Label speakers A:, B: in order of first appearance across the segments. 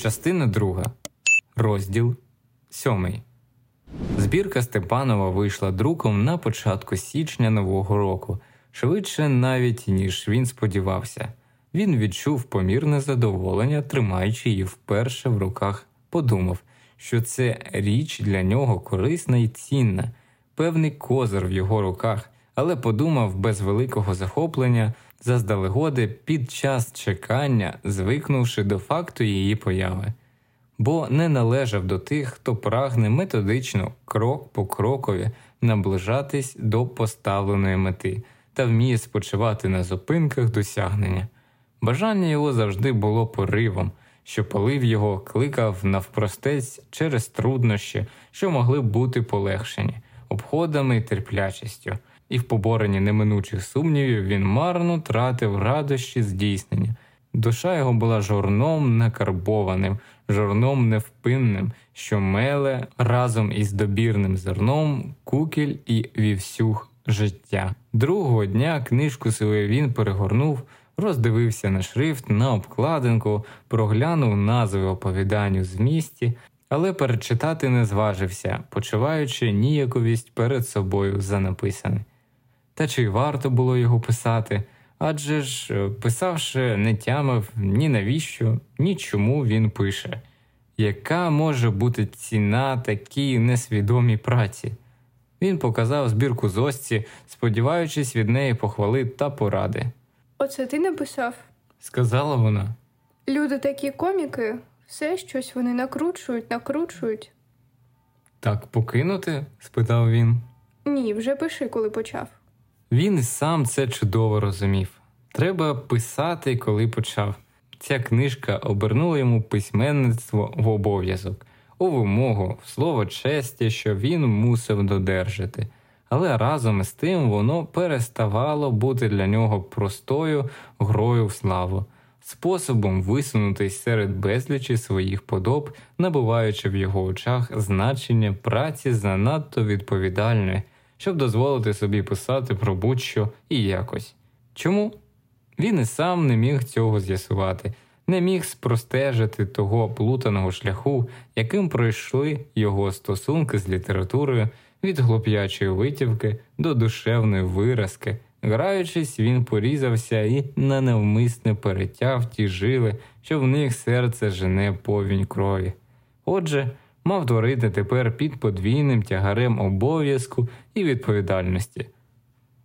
A: Частина друга. Розділ сьомий. Збірка Степанова вийшла друком на початку січня Нового року, швидше навіть ніж він сподівався. Він відчув помірне задоволення, тримаючи її вперше в руках, подумав, що це річ для нього корисна і цінна, певний козир в його руках, але подумав без великого захоплення, заздалегоди під час чекання, звикнувши до факту її появи. Бо не належав до тих, хто прагне методично, крок по крокові наближатись до поставленої мети та вміє спочивати на зупинках досягнення. Бажання його завжди було поривом, що палив його, кликав навпростець через труднощі, що могли бути полегшені, обходами і терплячістю, і в поборенні неминучих сумнівів він марно тратив радощі здійснення. Душа його була жорном накарбованим, жорном невпинним, що меле разом із добірним зерном кукіль і вівсюх життя. Другого дня книжку свою він перегорнув, роздивився на шрифт, на обкладинку, проглянув назви оповідань у змісті, але перечитати не зважився, почуваючи ніяковість перед собою за написане. Та чи варто було його писати? Адже ж, писавши, не тямив ні навіщо, ні чому він пише, яка може бути ціна такій несвідомій праці? Він показав збірку зосці, сподіваючись від неї похвали та поради.
B: Оце ти написав?
A: Сказала вона.
B: Люди такі коміки, все щось вони накручують, накручують.
A: Так покинути? спитав він.
B: Ні, вже пиши, коли почав.
A: Він і сам це чудово розумів. Треба писати, коли почав. Ця книжка обернула йому письменництво в обов'язок, у вимогу, в слово честі, що він мусив додержати, але разом із тим воно переставало бути для нього простою грою в славу, способом висунутись серед безлічі своїх подоб, набуваючи в його очах значення праці занадто відповідальної, щоб дозволити собі писати про будь-що і якось. Чому? Він і сам не міг цього з'ясувати, не міг спростежити того плутаного шляху, яким пройшли його стосунки з літературою від хлоп'ячої витівки до душевної виразки. Граючись, він порізався і на невмисне перетяв ті жили, що в них серце жене повінь крові. Отже, мав творити тепер під подвійним тягарем обов'язку і відповідальності.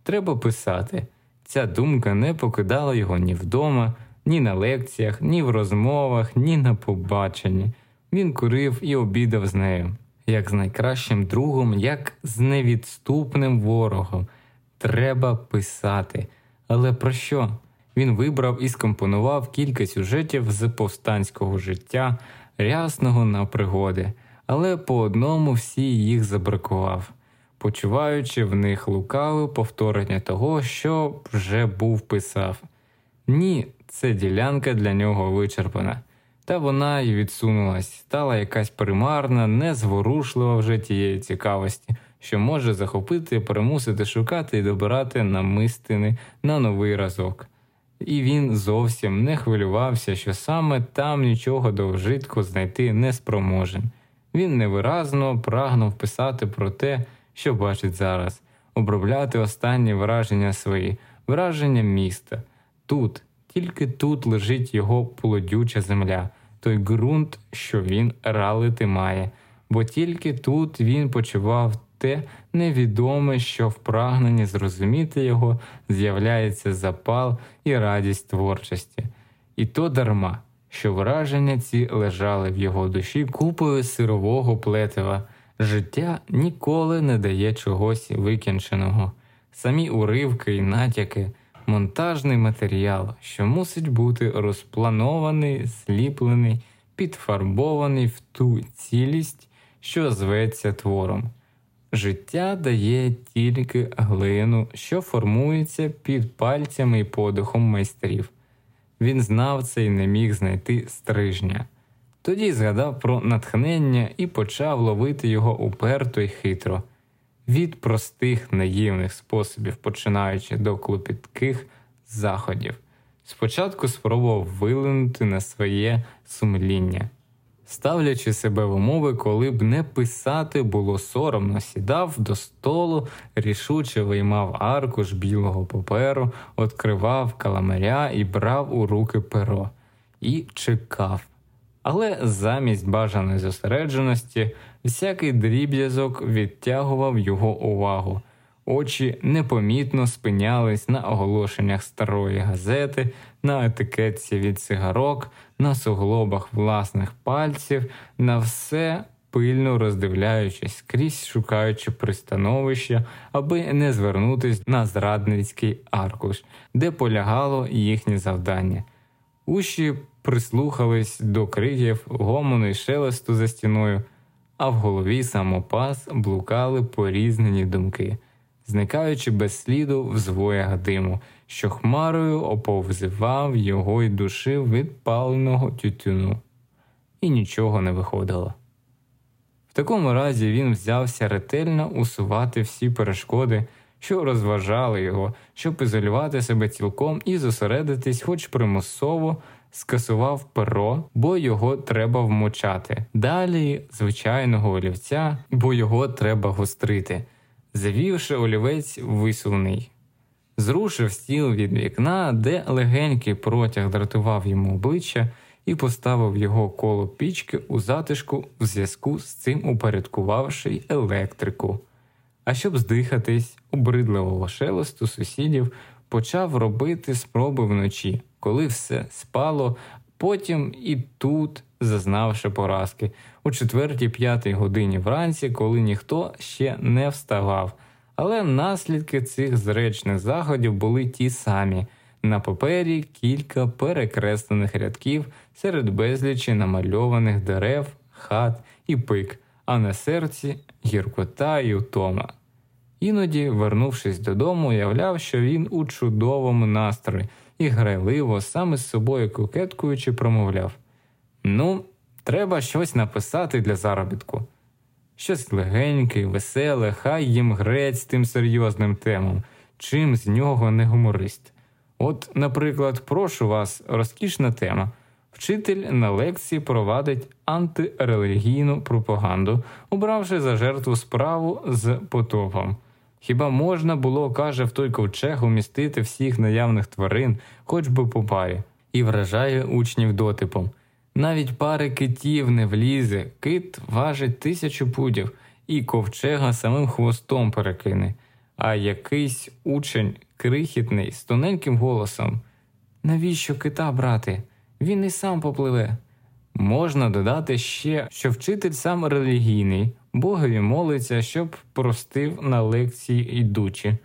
A: Треба писати. Ця думка не покидала його ні вдома, ні на лекціях, ні в розмовах, ні на побаченні. Він курив і обідав з нею, як з найкращим другом, як з невідступним ворогом. Треба писати. Але про що? Він вибрав і скомпонував кілька сюжетів з повстанського життя, рясного на пригоди, але по одному всі їх забракував почуваючи в них лукаве повторення того, що вже був писав. Ні, це ділянка для нього вичерпана, та вона й відсунулась, стала якась примарна, незворушлива вже тієї цікавості, що може захопити, примусити шукати і добирати намистини на новий разок. І він зовсім не хвилювався, що саме там нічого довжитку знайти не спроможен. Він невиразно прагнув писати про те, що бачить зараз, обробляти останні враження свої, враження міста. Тут, тільки тут лежить його плодюча земля, той ґрунт, що він ралити має, бо тільки тут він почував те невідоме, що в прагненні зрозуміти його з'являється запал і радість творчості, і то дарма. Що враження ці лежали в його душі купою сирового плетива, Життя ніколи не дає чогось викінченого, самі уривки і натяки, монтажний матеріал, що мусить бути розпланований, зліплений, підфарбований в ту цілість, що зветься твором. Життя дає тільки глину, що формується під пальцями і подихом майстрів. Він знав це і не міг знайти стрижня. Тоді згадав про натхнення і почав ловити його уперто й хитро, від простих наївних способів, починаючи до клопітких заходів. Спочатку спробував вилинути на своє сумління. Ставлячи себе в умови, коли б не писати було соромно, сідав до столу, рішуче виймав аркуш білого паперу, відкривав каламаря і брав у руки перо і чекав. Але замість бажаної зосередженості всякий дріб'язок відтягував його увагу. Очі непомітно спинялись на оголошеннях старої газети, на етикетці від цигарок, на суглобах власних пальців, на все пильно роздивляючись крізь шукаючи пристановище, аби не звернутись на зрадницький аркуш, де полягало їхнє завдання. Уші прислухались до криків, гомону й шелесту за стіною, а в голові самопас блукали порізнені думки зникаючи без сліду в звоях диму, що хмарою оповзивав його й душив від паленого тютюну, і нічого не виходило. В такому разі він взявся ретельно усувати всі перешкоди, що розважали його, щоб ізолювати себе цілком і зосередитись, хоч примусово. Скасував перо, бо його треба вмочати. Далі звичайного олівця, бо його треба гострити завівши олівець висувний. Зрушив стіл від вікна, де легенький протяг дратував йому обличчя і поставив його коло пічки у затишку в зв'язку з цим упорядкувавши електрику. А щоб здихатись обридливого шелесту сусідів, почав робити спроби вночі, коли все спало, потім і тут, зазнавши поразки, четвертій п'ятій годині вранці, коли ніхто ще не вставав. Але наслідки цих зречних заходів були ті самі. На папері кілька перекреслених рядків серед безлічі намальованих дерев, хат і пик, а на серці гіркота й утома. Іноді, вернувшись додому, уявляв, що він у чудовому настрої і грайливо саме з собою кокеткуючи промовляв: Ну, треба щось написати для заробітку. Щось легеньке, веселе, хай їм грець тим серйозним темам, чим з нього не гуморист. От, наприклад, прошу вас, розкішна тема. Вчитель на лекції провадить антирелігійну пропаганду, обравши за жертву справу з потопом. Хіба можна було, каже в той ковчег, умістити всіх наявних тварин, хоч би по парі, і вражає учнів дотипом. Навіть пари китів не влізе, кит важить тисячу пудів, і ковчега самим хвостом перекине, а якийсь учень крихітний з тоненьким голосом. Навіщо кита брати? Він і сам попливе. Можна додати ще, що вчитель сам релігійний, Богові молиться, щоб простив на лекції йдучи.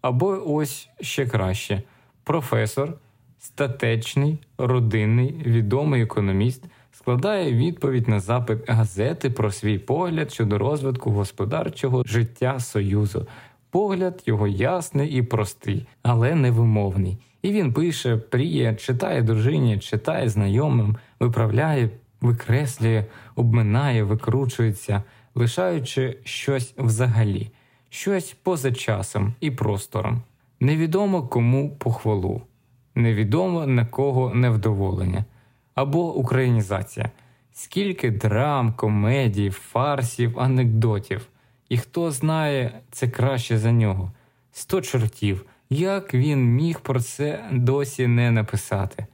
A: Або ось ще краще професор, статечний, родинний, відомий економіст складає відповідь на запит газети про свій погляд щодо розвитку господарчого життя Союзу. Погляд його ясний і простий, але невимовний. І він пише, пріє, читає дружині, читає знайомим, виправляє, викреслює, обминає, викручується лишаючи щось взагалі, щось поза часом і простором. Невідомо кому похвалу, невідомо на кого невдоволення. Або українізація, скільки драм, комедій, фарсів, анекдотів, і хто знає це краще за нього, сто чортів, як він міг про це досі не написати.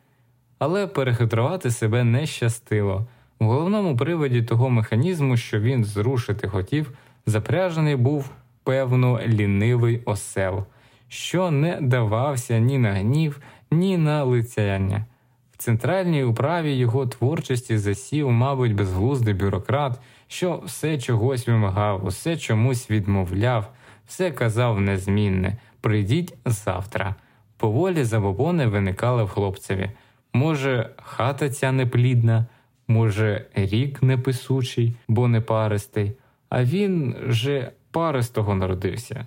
A: Але перехитрувати себе не щастило. У головному приводі того механізму, що він зрушити хотів, запряжений був певно лінивий осел, що не давався ні на гнів, ні на лицяння. В центральній управі його творчості засів, мабуть, безглуздий бюрократ, що все чогось вимагав, усе чомусь відмовляв, все казав незмінне прийдіть завтра. Поволі забобони виникали в хлопцеві. Може, хата ця неплідна. Може, рік неписучий, бо не паристий, а він же паристого народився.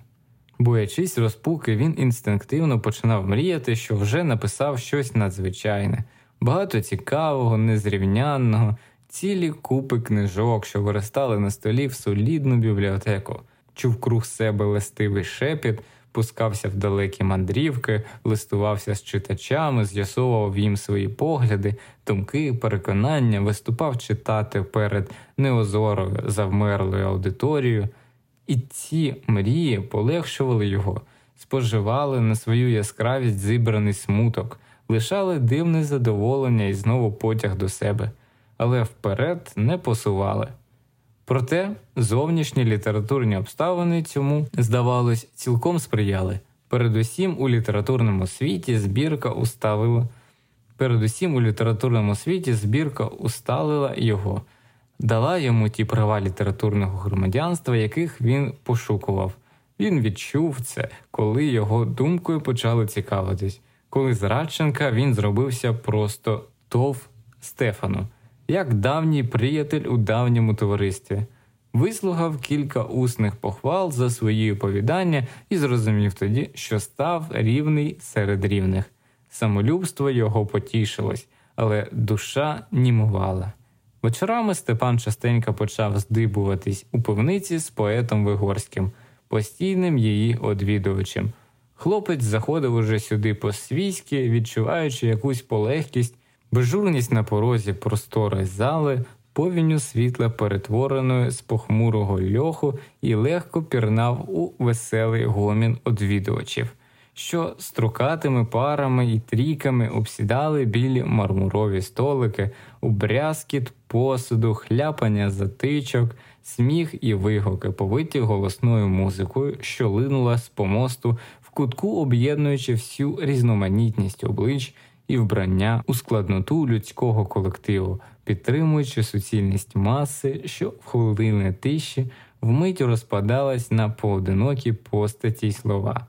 A: Боячись розпуки, він інстинктивно починав мріяти, що вже написав щось надзвичайне, багато цікавого, незрівнянного, цілі купи книжок, що виростали на столі в солідну бібліотеку, чув круг себе листивий шепіт, пускався в далекі мандрівки, листувався з читачами, з'ясовував їм свої погляди, думки, переконання, виступав читати перед неозорою завмерлою аудиторією. І ці мрії полегшували його, споживали на свою яскравість зібраний смуток, лишали дивне задоволення і знову потяг до себе, але вперед не посували. Проте зовнішні літературні обставини цьому, здавалось, цілком сприяли. Передусім у літературному світі збірка уставила. Передусім у літературному світі збірка усталила його, дала йому ті права літературного громадянства, яких він пошукував. Він відчув це, коли його думкою почали цікавитись. Коли з Радченка він зробився просто тов Стефану як давній приятель у давньому товаристві, вислухав кілька усних похвал за свої оповідання і зрозумів тоді, що став рівний серед рівних. Самолюбство його потішилось, але душа німувала. Вечорами Степан частенько почав здибуватись у пивниці з поетом Вигорським, постійним її одвідувачем. Хлопець заходив уже сюди по свійськи, відчуваючи якусь полегкість Безжурність на порозі простори зали, повінню світла перетвореної з похмурого льоху і легко пірнав у веселий гомін одвідувачів, що струкатими парами і трійками обсідали білі мармурові столики, у брязкіт посуду, хляпання затичок, сміх і вигуки, повиті голосною музикою, що линула з помосту в кутку, об'єднуючи всю різноманітність облич і вбрання у складноту людського колективу, підтримуючи суцільність маси, що в хвилини тиші вмить розпадалась на поодинокі постаті й слова.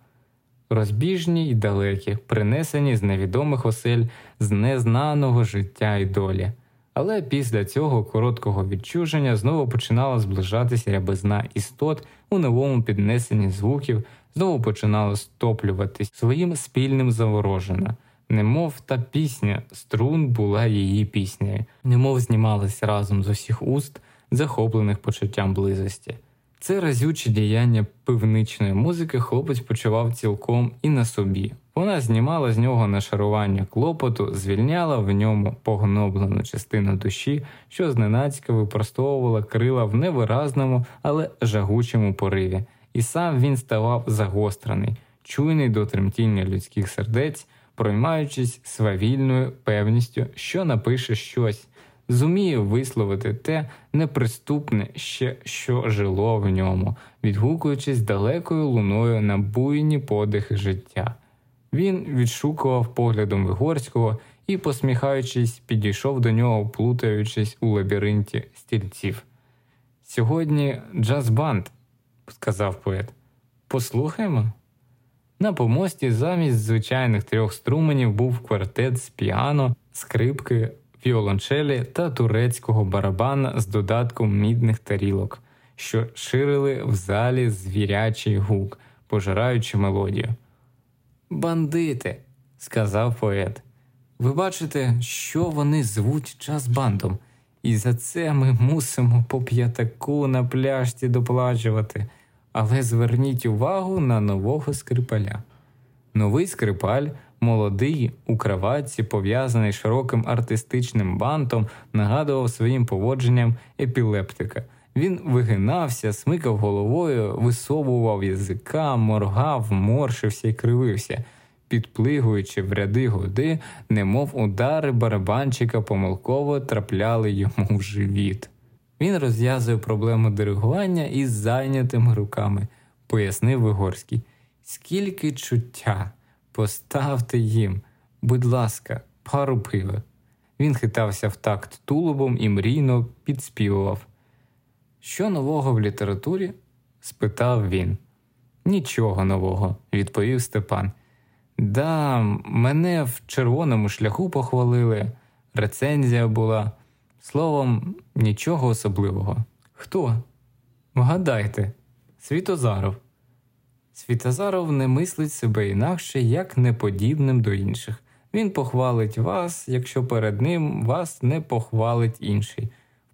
A: Розбіжні й далекі, принесені з невідомих осель, з незнаного життя й долі. Але після цього короткого відчуження знову починала зближатися рябизна істот у новому піднесенні звуків, знову починала стоплюватись своїм спільним заворожена немов та пісня струн була її піснею, немов знімалась разом з усіх уст, захоплених почуттям близості. Це разюче діяння пивничної музики хлопець почував цілком і на собі. Вона знімала з нього нашарування клопоту, звільняла в ньому погноблену частину душі, що зненацька випростовувала крила в невиразному, але жагучому пориві, і сам він ставав загострений, чуйний до тремтіння людських сердець, проймаючись свавільною певністю, що напише щось, зуміє висловити те неприступне ще, що жило в ньому, відгукуючись далекою луною на буйні подихи життя. Він відшукував поглядом Вигорського і, посміхаючись, підійшов до нього, плутаючись у лабіринті стільців. Сьогодні джаз-банд, сказав поет. Послухаймо. На помості замість звичайних трьох струменів був квартет з піано, скрипки, віолончелі та турецького барабана з додатком мідних тарілок, що ширили в залі звірячий гук, пожираючи мелодію. Бандити, сказав поет. Ви бачите, що вони звуть джаз-бандом, і за це ми мусимо по п'ятаку на пляжці доплачувати але зверніть увагу на нового скрипаля. Новий скрипаль, молодий, у краватці, пов'язаний широким артистичним бантом, нагадував своїм поводженням епілептика. Він вигинався, смикав головою, висовував язика, моргав, моршився і кривився, підплигуючи в ряди годи, немов удари барабанчика помилково трапляли йому в живіт. Він розв'язує проблему диригування із зайнятими руками, пояснив Вигорський. Скільки чуття, поставте їм, будь ласка, пару пива. Він хитався в такт тулубом і мрійно підспівував. Що нового в літературі? спитав він. Нічого нового, відповів Степан. Да, мене в червоному шляху похвалили, рецензія була. Словом, нічого особливого. Хто? Вгадайте, Світозаров. Світозаров не мислить себе інакше, як неподібним до інших. Він похвалить вас, якщо перед ним вас не похвалить інший.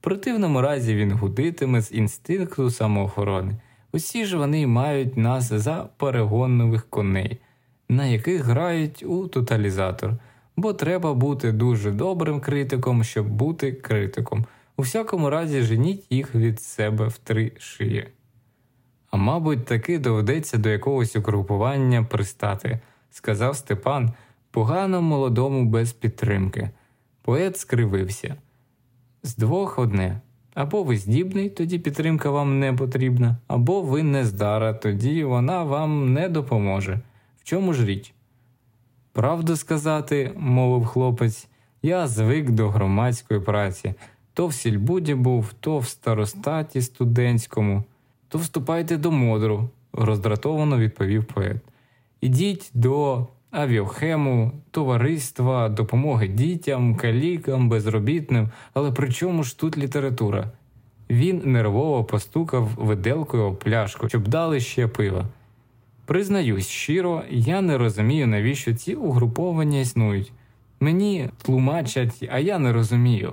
A: В противному разі він гудитиме з інстинкту самоохорони. Усі ж вони мають нас за перегоннових коней, на яких грають у тоталізатор, бо треба бути дуже добрим критиком, щоб бути критиком. У всякому разі, женіть їх від себе в три шиї. А мабуть, таки доведеться до якогось угрупування пристати, сказав Степан, погано молодому без підтримки. Поет скривився. З двох одне. Або ви здібний, тоді підтримка вам не потрібна, або ви нездара, тоді вона вам не допоможе. В чому ж річ? Правду сказати, мовив хлопець, я звик до громадської праці. То в сільбуді був, то в старостаті студентському, то вступайте до модру, роздратовано відповів поет. Ідіть до авіохему, товариства, допомоги дітям, калікам, безробітним, але при чому ж тут література? Він нервово постукав виделкою об пляшку, щоб дали ще пива. Признаюсь щиро, я не розумію, навіщо ці угруповання існують. Мені тлумачать, а я не розумію.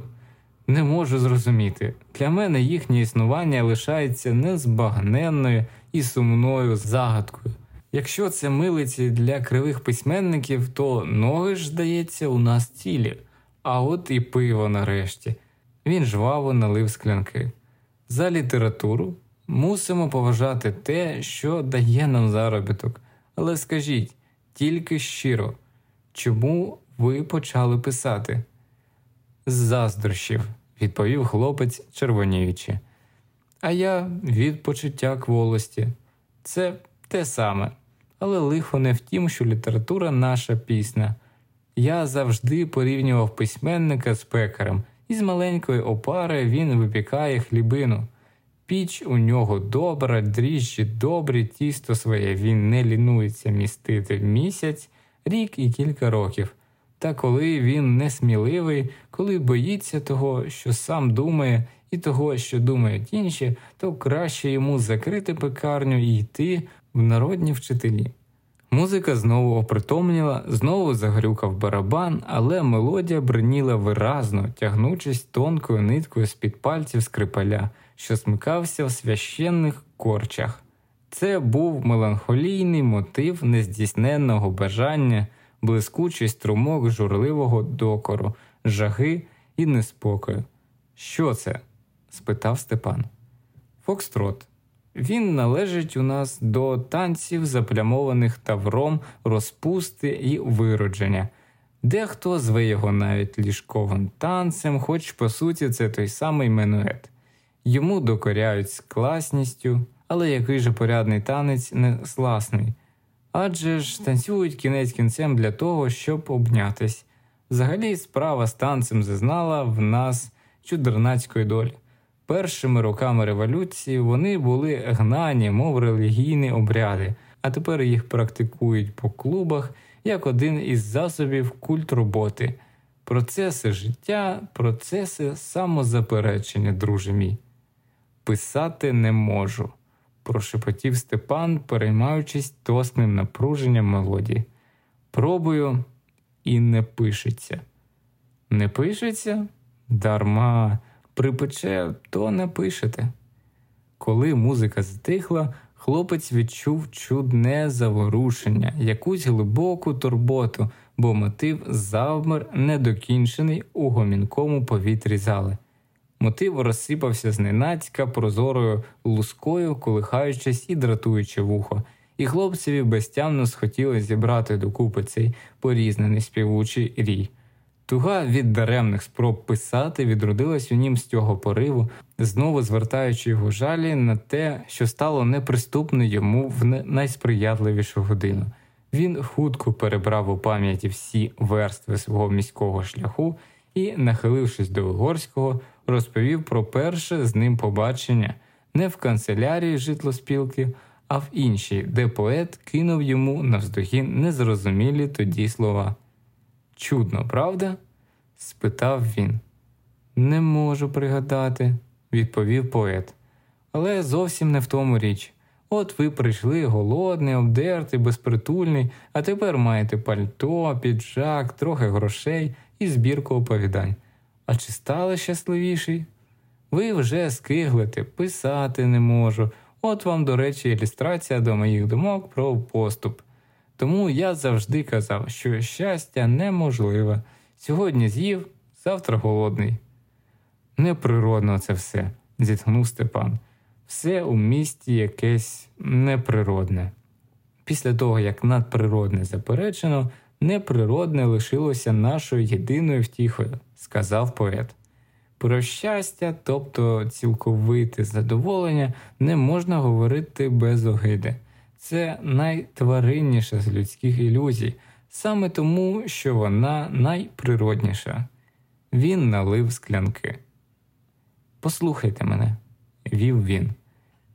A: Не можу зрозуміти. Для мене їхнє існування лишається незбагненною і сумною загадкою. Якщо це милиці для кривих письменників, то ноги ж, здається, у нас цілі, а от і пиво нарешті. Він жваво налив склянки. За літературу мусимо поважати те, що дає нам заробіток. Але скажіть тільки щиро, чому ви почали писати? З заздрощів, відповів хлопець, червоніючи. А я від почуття кволості. Це те саме. Але лихо не в тім, що література наша пісня. Я завжди порівнював письменника з пекарем, і з маленької опари він випікає хлібину. Піч у нього добра, дріжджі добрі, тісто своє він не лінується містити місяць, рік і кілька років. Та коли він несміливий, коли боїться того, що сам думає, і того, що думають інші, то краще йому закрити пекарню і йти в народні вчителі. Музика знову опритомніла, знову загрюкав барабан, але мелодія бриніла виразно, тягнучись тонкою ниткою з під пальців скрипаля, що смикався в священних корчах. Це був меланхолійний мотив нездійсненного бажання, блискучий струмок журливого докору, жаги і неспокою. Що це? спитав Степан. Фокстрот. Він належить у нас до танців, заплямованих тавром, розпусти і виродження. Дехто зве його навіть ліжковим танцем, хоч по суті це той самий менует. Йому докоряють з класністю, але який же порядний танець не сласний. Адже ж танцюють кінець кінцем для того, щоб обнятись. Взагалі, справа з танцем зазнала в нас чудернацької долі. Першими роками революції вони були гнані, мов релігійні обряди, а тепер їх практикують по клубах як один із засобів культ роботи, процеси життя, процеси самозаперечення, друже мій. Писати не можу, прошепотів Степан, переймаючись тосним напруженням мелодії. Пробую і не пишеться. Не пишеться? Дарма припече, то напишете. Коли музика затихла, хлопець відчув чудне заворушення, якусь глибоку турботу, бо мотив завмер недокінчений у гомінкому повітрі зали. Мотив розсипався зненацька прозорою лускою, колихаючись і дратуючи вухо, і хлопцеві безтямно схотіли зібрати докупи цей порізнений співучий рій. Туга від даремних спроб писати відродилась у нім з цього пориву, знову звертаючи його жалі на те, що стало неприступно йому в найсприятливішу годину. Він хутко перебрав у пам'яті всі верстви свого міського шляху і, нахилившись до Угорського, розповів про перше з ним побачення не в канцелярії житлоспілки, а в іншій, де поет кинув йому навздогін незрозумілі тоді слова. Чудно, правда? спитав він. Не можу пригадати, відповів поет. Але зовсім не в тому річ. От ви прийшли голодний, обдертий, безпритульний, а тепер маєте пальто, піджак, трохи грошей і збірку оповідань. А чи стали щасливіший? Ви вже скиглите, писати не можу. От вам, до речі, ілюстрація до моїх думок про поступ. Тому я завжди казав, що щастя неможливе. Сьогодні з'їв, завтра голодний. Неприродно це все, зітхнув Степан. Все у місті якесь неприродне. Після того, як надприродне заперечено, неприродне лишилося нашою єдиною втіхою, сказав поет. Про щастя, тобто цілковите задоволення, не можна говорити без огиди. Це найтваринніша з людських ілюзій, саме тому, що вона найприродніша. Він налив склянки. Послухайте мене, вів він.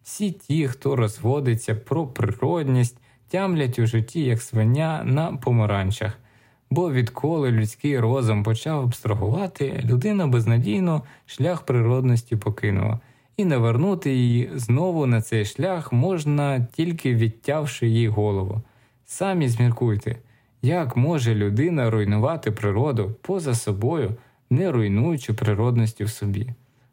A: Всі ті, хто розводиться про природність, тямлять у житті як свиня на помаранчах, бо відколи людський розум почав абстрагувати, людина безнадійно шлях природності покинула, і навернути її знову на цей шлях можна тільки відтявши їй голову. Самі зміркуйте, як може людина руйнувати природу поза собою, не руйнуючи природності в собі.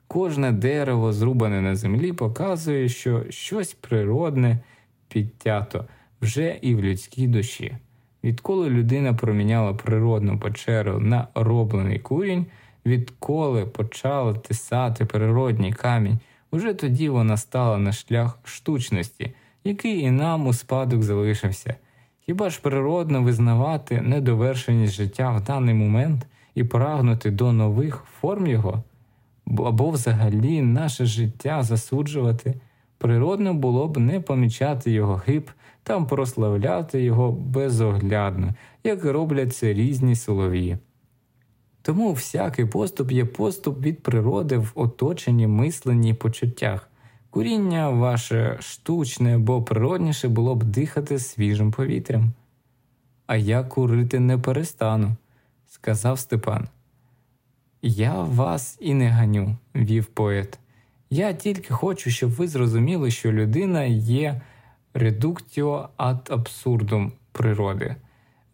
A: Кожне дерево, зрубане на землі, показує, що щось природне підтято вже і в людській душі. Відколи людина проміняла природну печеру на роблений курінь, відколи почала тисати природній камінь, уже тоді вона стала на шлях штучності, який і нам у спадок залишився. Хіба ж природно визнавати недовершеність життя в даний момент і прагнути до нових форм його? або взагалі наше життя засуджувати, природно було б не помічати його гиб та прославляти його безоглядно, як роблять це різні солов'ї. Тому всякий поступ є поступ від природи в оточенні мисленні і почуттях. Куріння ваше штучне або природніше було б дихати свіжим повітрям. А я курити не перестану, сказав Степан. Я вас і не ганю, вів поет. Я тільки хочу, щоб ви зрозуміли, що людина є редуктіо ад абсурдум природи.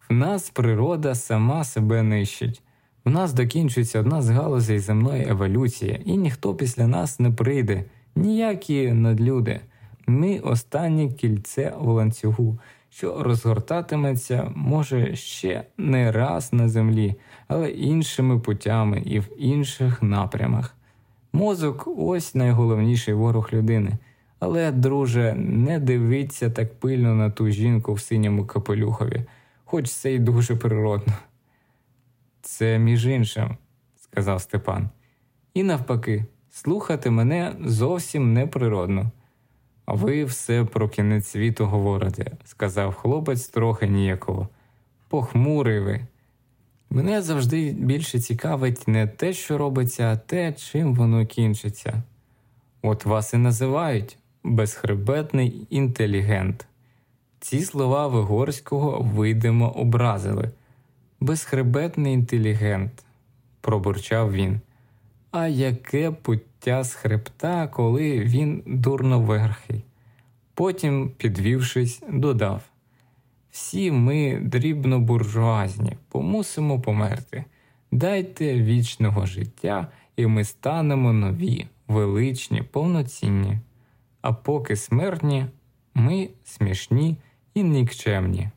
A: В нас природа сама себе нищить. В нас докінчується одна з галузей земної еволюції, і ніхто після нас не прийде, ніякі надлюди. Ми останнє кільце в ланцюгу, що розгортатиметься, може, ще не раз на землі, але іншими путями і в інших напрямах. Мозок ось найголовніший ворог людини. Але, друже, не дивіться так пильно на ту жінку в синьому капелюхові, хоч це й дуже природно. Це між іншим, сказав Степан. І навпаки, слухати мене зовсім неприродно. А ви все про кінець світу говорите, сказав хлопець трохи ніяково. Похмурий ви. Мене завжди більше цікавить не те, що робиться, а те, чим воно кінчиться. От вас і називають безхребетний інтелігент. Ці слова Вигорського видимо образили. Безхребетний інтелігент, пробурчав він. А яке пуття з хребта, коли він дурноверхий. Потім, підвівшись, додав всі ми дрібно буржуазні, помусимо померти. Дайте вічного життя, і ми станемо нові, величні, повноцінні. А поки смертні, ми смішні і нікчемні.